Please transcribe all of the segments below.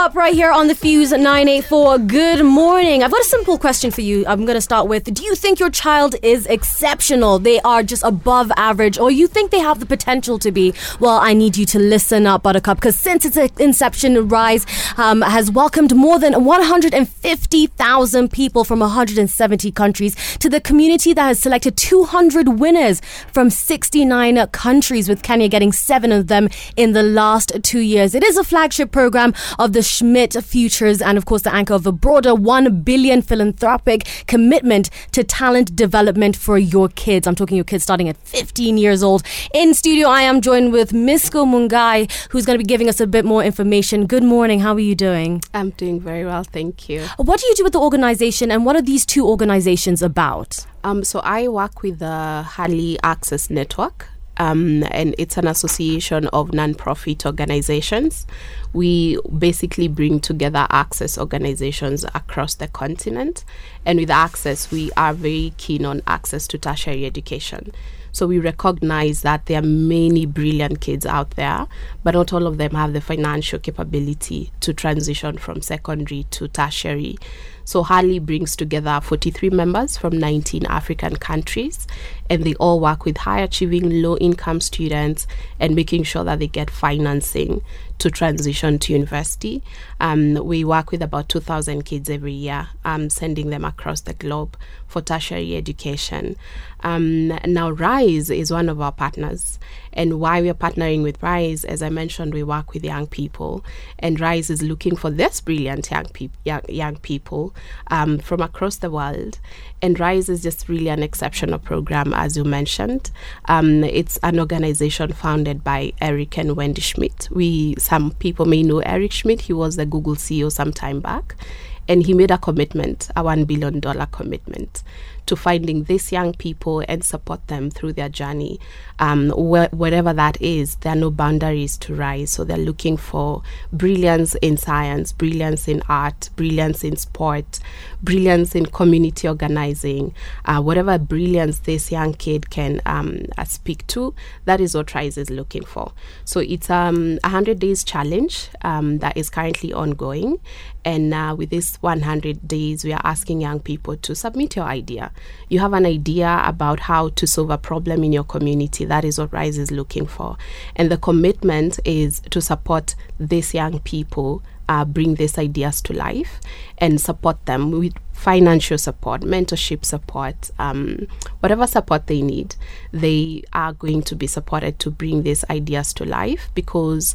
Right here on the Fuse 984. Good morning. I've got a simple question for you. I'm going to start with Do you think your child is exceptional? They are just above average, or you think they have the potential to be? Well, I need you to listen up, Buttercup, because since its inception, Rise um, has welcomed more than 150,000 people from 170 countries to the community that has selected 200 winners from 69 countries, with Kenya getting seven of them in the last two years. It is a flagship program of the Schmidt Futures and, of course, the anchor of a broader 1 billion philanthropic commitment to talent development for your kids. I'm talking your kids starting at 15 years old. In studio, I am joined with Misko Mungai, who's going to be giving us a bit more information. Good morning. How are you doing? I'm doing very well, thank you. What do you do with the organization, and what are these two organizations about? Um, so I work with the Hali Access Network um, and it's an association of non-profit organizations. We basically bring together access organizations across the continent, and with access, we are very keen on access to tertiary education. So we recognize that there are many brilliant kids out there, but not all of them have the financial capability to transition from secondary to tertiary. So Hali brings together 43 members from 19 African countries, and they all work with high achieving low income students and making sure that they get financing to transition to university. Um, we work with about 2,000 kids every year, um, sending them across the globe for tertiary education. Um, now, RISE is one of our partners. And why we're partnering with RISE, as I mentioned, we work with young people, and RISE is looking for this brilliant young, young, young people um, from across the world. And RISE is just really an exceptional program, as you mentioned. Um, it's an organization founded by Eric and Wendy Schmidt. We some people may know Eric Schmidt. He was the Google CEO some time back, and he made a commitment, a one billion dollar commitment to finding these young people and support them through their journey. Um, wh- whatever that is, there are no boundaries to rise. So they're looking for brilliance in science, brilliance in art, brilliance in sport, brilliance in community organizing, uh, whatever brilliance this young kid can um, uh, speak to, that is what RISE is looking for. So it's um, a 100 days challenge um, that is currently ongoing. And uh, with this 100 days, we are asking young people to submit your idea. You have an idea about how to solve a problem in your community. That is what RISE is looking for. And the commitment is to support these young people uh, bring these ideas to life and support them with financial support, mentorship support, um, whatever support they need, they are going to be supported to bring these ideas to life because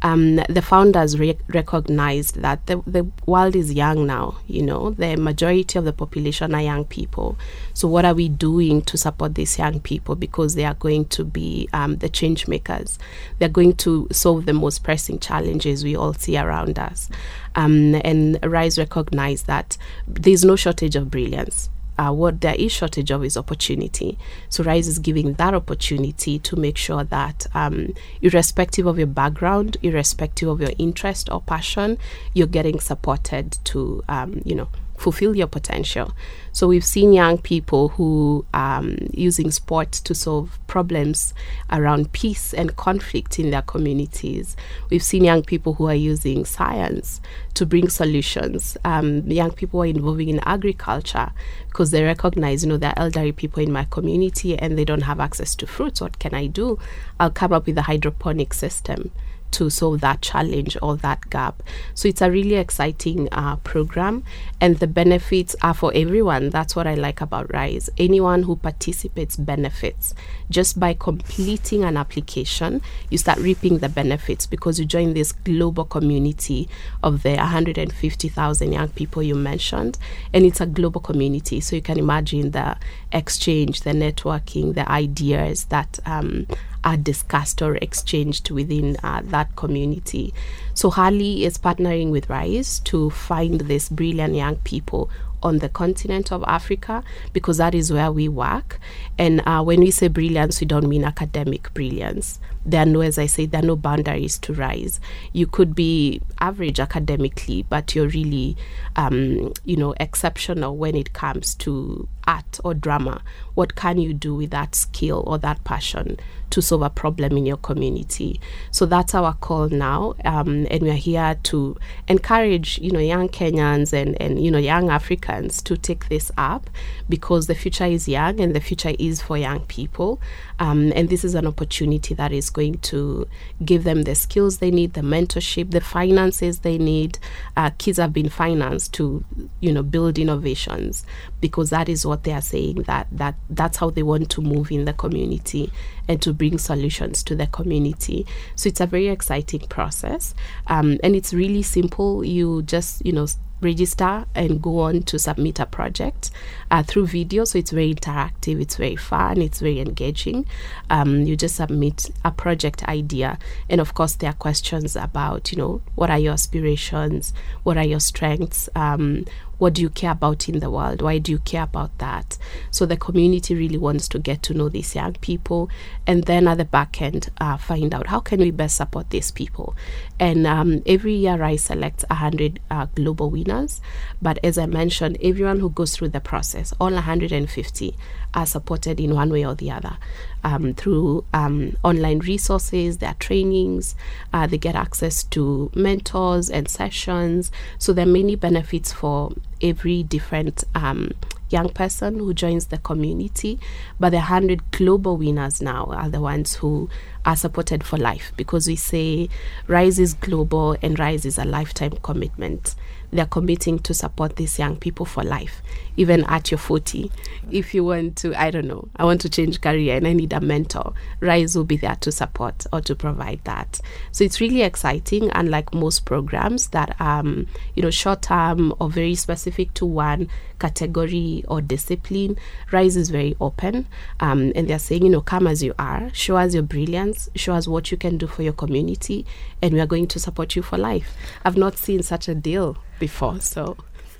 um, the founders re- recognized that the, the world is young now. You know, the majority of the population are young people. So, what are we doing to support these young people because they are going to be um, the change makers? They're going to solve the most pressing challenges we all see around us. Um, and Rise recognize that there's no shortage of brilliance. Uh, what there is shortage of is opportunity. So Rise is giving that opportunity to make sure that, um, irrespective of your background, irrespective of your interest or passion, you're getting supported to, um, you know, fulfill your potential. So we've seen young people who um, using sport to solve problems around peace and conflict in their communities. We've seen young people who are using science to bring solutions. Um, young people are involving in agriculture because they recognize, you know, there are elderly people in my community and they don't have access to fruits. What can I do? I'll come up with a hydroponic system to solve that challenge or that gap. So it's a really exciting uh, program, and the benefits are for everyone. That's what I like about Rise. Anyone who participates benefits. Just by completing an application, you start reaping the benefits because you join this global community of the 150,000 young people you mentioned, and it's a global community. So you can imagine the exchange, the networking, the ideas that um, are discussed or exchanged within uh, that community. So Hali is partnering with Rise to find these brilliant young people on the continent of Africa because that is where we work. And uh, when we say brilliance, we don't mean academic brilliance, there are no, as I say, there are no boundaries to rise. You could be average academically, but you're really, um, you know, exceptional when it comes to art or drama. What can you do with that skill or that passion to solve a problem in your community? So that's our call now, um, and we're here to encourage, you know, young Kenyans and and you know young Africans to take this up because the future is young and the future is for young people, um, and this is an opportunity that is going to give them the skills they need, the mentorship, the finances they need. Uh, kids have been financed to, you know, build innovations because that is what they are saying that that that's how they want to move in the community and to bring solutions to the community. So it's a very exciting process, um, and it's really simple. You just you know register and go on to submit a project uh, through video. So it's very interactive, it's very fun, it's very engaging. Um, you just submit a project idea, and of course, there are questions about, you know, what are your aspirations, what are your strengths, um, what do you care about in the world? Why do you care about that? So the community really wants to get to know these young people, and then at the back end, uh, find out how can we best support these people. And um, every year, I select 100 uh, global winners. But as I mentioned, everyone who goes through the process, all 150, are supported in one way or the other um, through um, online resources, their trainings. Uh, they get access to mentors and sessions. So there are many benefits for every different um, young person who joins the community. But the 100 global winners now are the ones who are supported for life because we say Rise is global and Rise is a lifetime commitment they're committing to support these young people for life, even at your 40. If you want to, I don't know, I want to change career and I need a mentor, Rise will be there to support or to provide that. So it's really exciting, unlike most programs that um, you know, short term or very specific to one category or discipline. Rise is very open, um, and they're saying, you know, come as you are, show us your brilliance, show us what you can do for your community, and we are going to support you for life. I've not seen such a deal before, so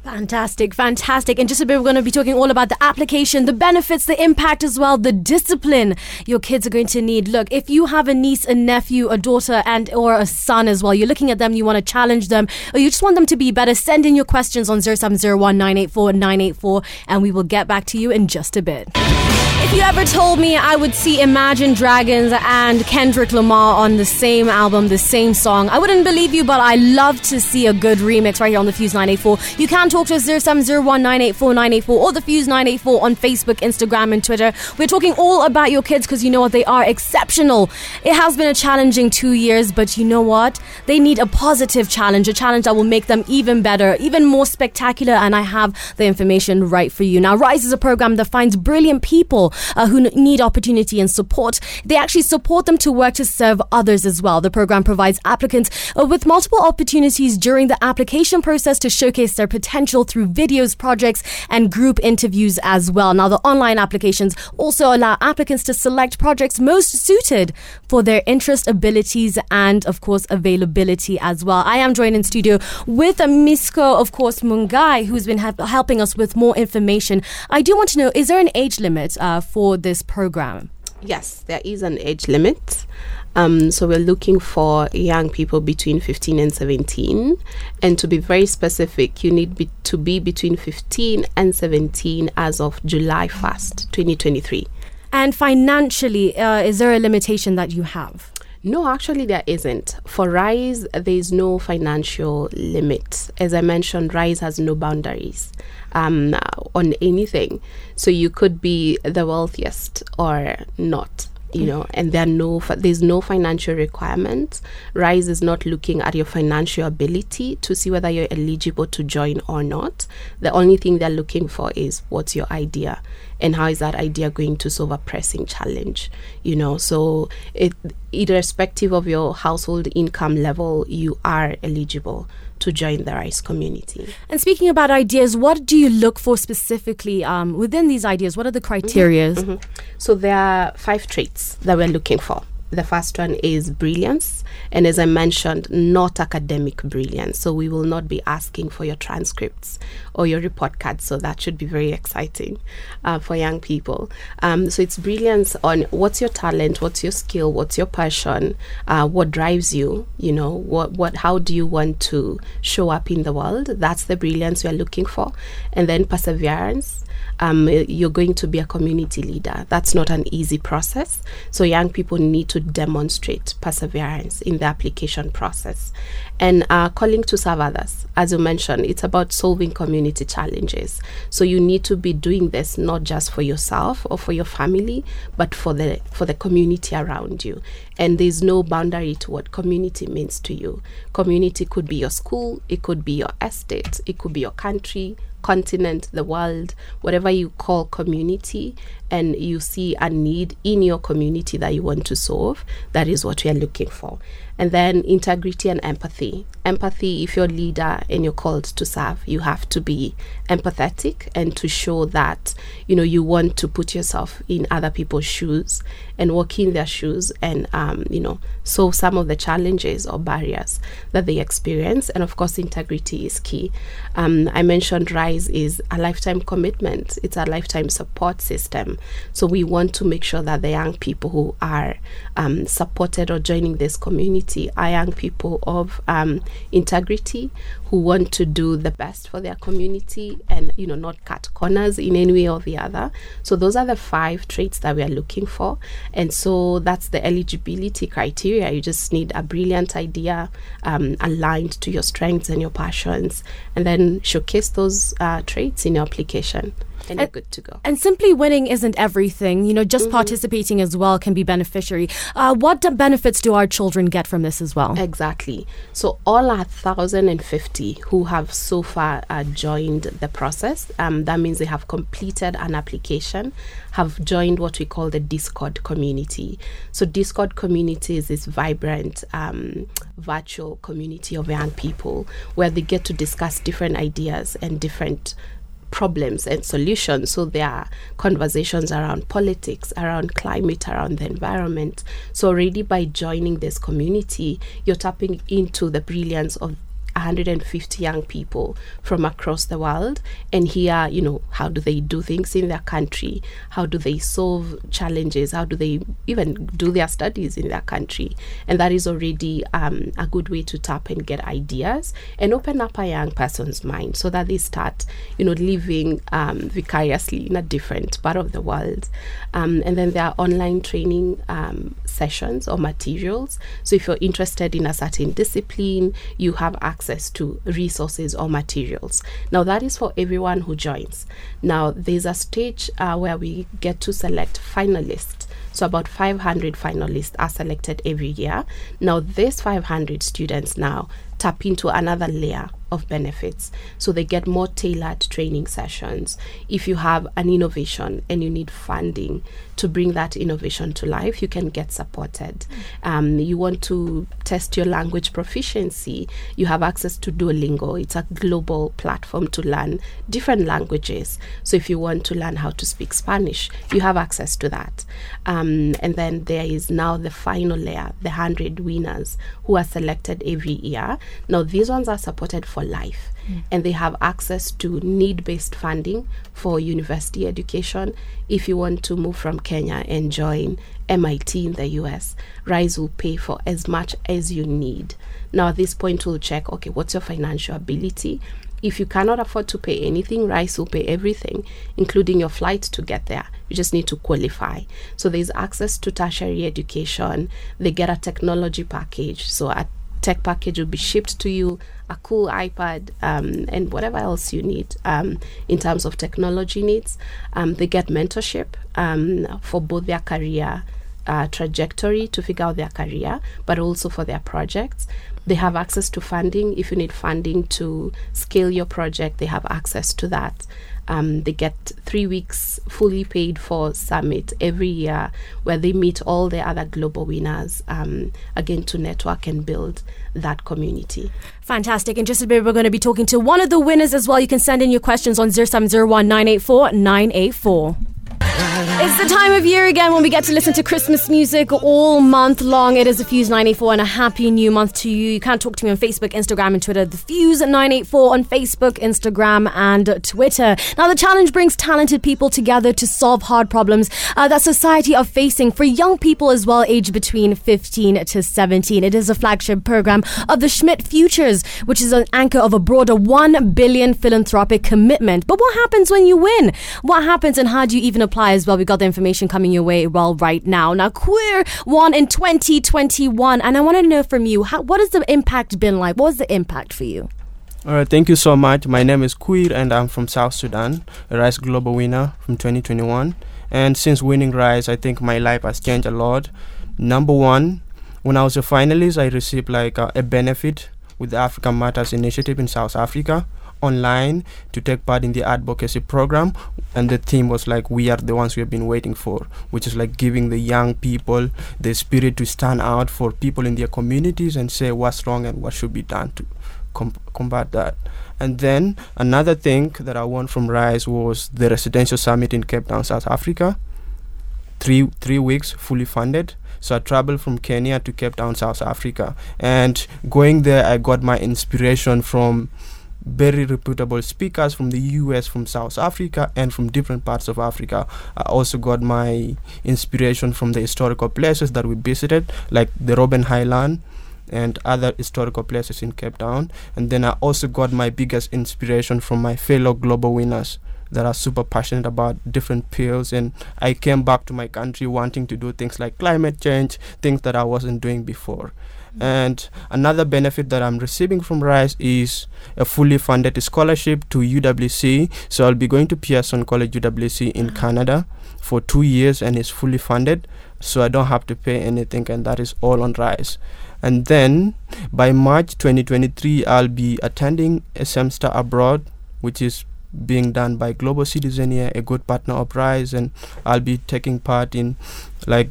Fantastic, fantastic. In just a bit, we're going to be talking all about the application, the benefits, the impact as well, the discipline your kids are going to need. Look, if you have a niece, a nephew, a daughter, and or a son as well, you're looking at them, you want to challenge them, or you just want them to be better, send in your questions on 0701 984 984, and we will get back to you in just a bit. If you ever told me I would see Imagine Dragons and Kendrick Lamar on the same album, the same song, I wouldn't believe you, but I love to see a good remix right here on the Fuse 984. You can talk to us 0701 or the Fuse 984 on Facebook, Instagram, and Twitter. We're talking all about your kids because you know what? They are exceptional. It has been a challenging two years, but you know what? They need a positive challenge, a challenge that will make them even better, even more spectacular, and I have the information right for you. Now, Rise is a program that finds brilliant people uh, who need opportunity and support. They actually support them to work to serve others as well. The program provides applicants uh, with multiple opportunities during the application process to showcase their potential through videos, projects, and group interviews as well. Now, the online applications also allow applicants to select projects most suited for their interest, abilities, and of course, availability as well. I am joined in studio with Misko, of course, Mungai, who's been helping us with more information. I do want to know is there an age limit uh, for this program? Yes, there is an age limit. Um, so we're looking for young people between 15 and 17. And to be very specific, you need be- to be between 15 and 17 as of July 1st, 2023. And financially, uh, is there a limitation that you have? No, actually, there isn't. For Rise, there is no financial limit. As I mentioned, Rise has no boundaries um, on anything. So you could be the wealthiest or not you know and there are no there's no financial requirements rise is not looking at your financial ability to see whether you're eligible to join or not the only thing they're looking for is what's your idea and how is that idea going to solve a pressing challenge you know so it irrespective of your household income level you are eligible to join the Rise community. And speaking about ideas, what do you look for specifically um, within these ideas? What are the criteria? Mm-hmm, mm-hmm. So there are five traits that we're looking for the first one is brilliance. And as I mentioned, not academic brilliance. So we will not be asking for your transcripts or your report cards. So that should be very exciting uh, for young people. Um, so it's brilliance on what's your talent, what's your skill, what's your passion, uh, what drives you, you know, what, what, how do you want to show up in the world? That's the brilliance we are looking for. And then perseverance um, you're going to be a community leader. That's not an easy process. So young people need to demonstrate perseverance in the application process. And uh, calling to serve others, as you mentioned, it's about solving community challenges. So you need to be doing this not just for yourself or for your family, but for the for the community around you. And there's no boundary to what community means to you. Community could be your school, it could be your estate, it could be your country, continent, the world, whatever you call community, and you see a need in your community that you want to solve, that is what we are looking for. And then integrity and empathy. Empathy, if you're a leader and you're called to serve, you have to be empathetic and to show that, you know, you want to put yourself in other people's shoes and walk in their shoes and, um, you know, solve some of the challenges or barriers that they experience. And of course, integrity is key. Um, I mentioned Is a lifetime commitment, it's a lifetime support system. So we want to make sure that the young people who are um, supported or joining this community are young people of um, integrity who want to do the best for their community and you know not cut corners in any way or the other. So those are the five traits that we are looking for. And so that's the eligibility criteria. You just need a brilliant idea um, aligned to your strengths and your passions and then showcase those traits in your application and, you're good to go. And simply winning isn't everything. You know, just mm-hmm. participating as well can be beneficiary. Uh, what benefits do our children get from this as well? Exactly. So all our 1,050 who have so far uh, joined the process, um, that means they have completed an application, have joined what we call the Discord community. So Discord community is this vibrant um, virtual community of young people where they get to discuss different ideas and different problems and solutions. So there are conversations around politics, around climate, around the environment. So already by joining this community, you're tapping into the brilliance of 150 young people from across the world and hear, you know, how do they do things in their country? How do they solve challenges? How do they even do their studies in their country? And that is already um, a good way to tap and get ideas and open up a young person's mind so that they start, you know, living um, vicariously in a different part of the world. Um, and then there are online training um, sessions or materials. So if you're interested in a certain discipline, you have access access to resources or materials. Now, that is for everyone who joins. Now, there's a stage uh, where we get to select finalists. So, about 500 finalists are selected every year. Now, these 500 students now tap into another layer of benefits. So they get more tailored training sessions. If you have an innovation and you need funding to bring that innovation to life, you can get supported. Um, you want to test your language proficiency, you have access to Duolingo. It's a global platform to learn different languages. So if you want to learn how to speak Spanish, you have access to that. Um, and then there is now the final layer, the 100 winners who are selected every year. Now, these ones are supported for life. Mm. And they have access to need based funding for university education. If you want to move from Kenya and join MIT in the US, RISE will pay for as much as you need. Now, at this point, we'll check okay, what's your financial ability? If you cannot afford to pay anything, RISE will pay everything, including your flight to get there. You just need to qualify. So there's access to tertiary education. They get a technology package. So a tech package will be shipped to you a cool iPad, um, and whatever else you need um, in terms of technology needs. Um, they get mentorship um, for both their career uh, trajectory to figure out their career, but also for their projects. They have access to funding. If you need funding to scale your project, they have access to that. Um, they get three weeks fully paid for summit every year where they meet all the other global winners um, again to network and build that community. Fantastic. And just a bit, we're going to be talking to one of the winners as well. You can send in your questions on 0701 984 984. It's the time of year again when we get to listen to Christmas music all month long. It is the Fuse 984 and a happy new month to you. You can talk to me on Facebook, Instagram, and Twitter. The Fuse 984 on Facebook, Instagram, and Twitter. Now, the challenge brings talented people together to solve hard problems uh, that society are facing for young people as well, aged between 15 to 17. It is a flagship program of the Schmidt Futures, which is an anchor of a broader 1 billion philanthropic commitment. But what happens when you win? What happens and how do you even apply as well? We got the information coming your way well right now. Now, Queer won in 2021, and I want to know from you, how, what has the impact been like? What was the impact for you? All right, thank you so much. My name is Queer, and I'm from South Sudan, a Rise Global winner from 2021. And since winning Rise, I think my life has changed a lot. Number one, when I was a finalist, I received like a benefit with the African Matters Initiative in South Africa online to take part in the advocacy program and the theme was like we are the ones we have been waiting for which is like giving the young people the spirit to stand out for people in their communities and say what's wrong and what should be done to com- combat that. And then another thing that i won from rise was the residential summit in cape town south africa. Three three weeks fully funded. So I traveled from Kenya to Cape Town, South Africa. And going there, I got my inspiration from very reputable speakers from the US, from South Africa, and from different parts of Africa. I also got my inspiration from the historical places that we visited, like the Robben Island and other historical places in Cape Town. And then I also got my biggest inspiration from my fellow global winners that are super passionate about different fields and I came back to my country wanting to do things like climate change, things that I wasn't doing before. And another benefit that I'm receiving from RISE is a fully funded scholarship to UWC. So I'll be going to Pearson College UWC in ah. Canada for two years and it's fully funded. So I don't have to pay anything and that is all on RISE. And then by March 2023, I'll be attending a semester abroad, which is being done by Global Citizen Year, a good partner of Rise, and I'll be taking part in like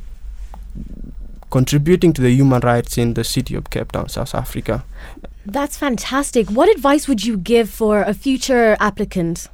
contributing to the human rights in the city of Cape Town, South Africa. That's fantastic. What advice would you give for a future applicant?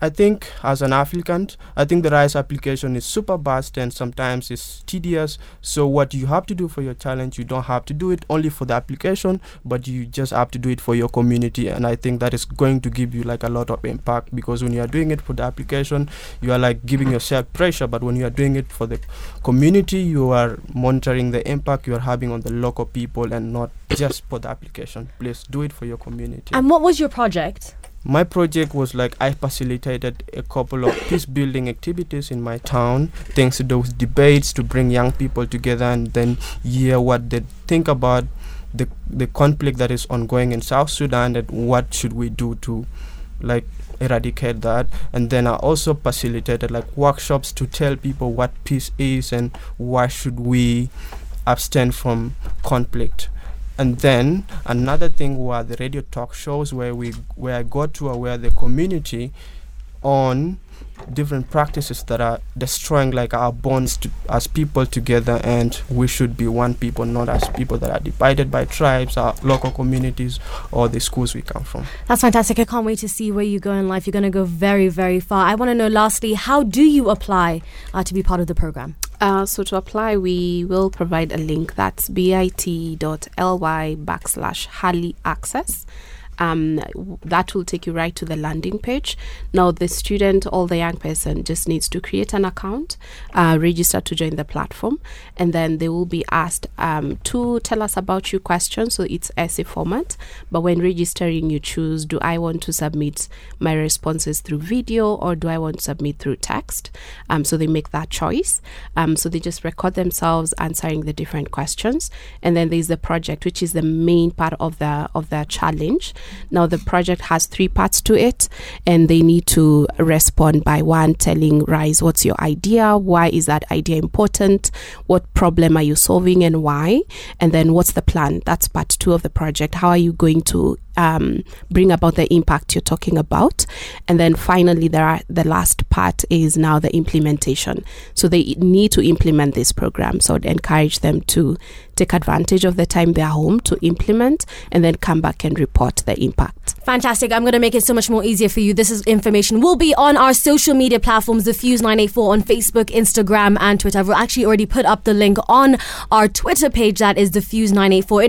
I think as an applicant, I think the RISE application is super vast and sometimes it's tedious. So what you have to do for your challenge, you don't have to do it only for the application, but you just have to do it for your community. And I think that is going to give you like a lot of impact because when you are doing it for the application, you are like giving yourself pressure. But when you are doing it for the community, you are monitoring the impact you are having on the local people and not just for the application. Please do it for your community. And what was your project? My project was like I facilitated a couple of peace building activities in my town, thanks to those debates to bring young people together and then hear what they think about the the conflict that is ongoing in South Sudan and what should we do to like eradicate that. And then I also facilitated like workshops to tell people what peace is and why should we abstain from conflict and then another thing were the radio talk shows where we where I got to aware the community on different practices that are destroying like our bonds to, as people together and we should be one people not as people that are divided by tribes our local communities or the schools we come from. That's fantastic. I can't wait to see where you go in life. You're going to go very very far. I want to know lastly how do you apply uh, to be part of the program uh, so to apply, we will provide a link. That's bit.ly backslash Hali Access um, that will take you right to the landing page. Now, the student or the young person just needs to create an account, uh, register to join the platform, and then they will be asked um, to tell us about your questions. So it's essay format. But when registering, you choose do I want to submit my responses through video or do I want to submit through text? Um, so they make that choice. Um, so they just record themselves answering the different questions, and then there's the project, which is the main part of the of the challenge. Now, the project has three parts to it, and they need to respond by one telling Rise what's your idea, why is that idea important, what problem are you solving, and why, and then what's the plan. That's part two of the project. How are you going to um, bring about the impact you're talking about. And then finally, there are the last part is now the implementation. So they need to implement this program. So I'd encourage them to take advantage of the time they're home to implement and then come back and report the impact. Fantastic. I'm going to make it so much more easier for you. This is information will be on our social media platforms, the Fuse 984 on Facebook, Instagram, and Twitter. I've actually already put up the link on our Twitter page that is the Fuse 984.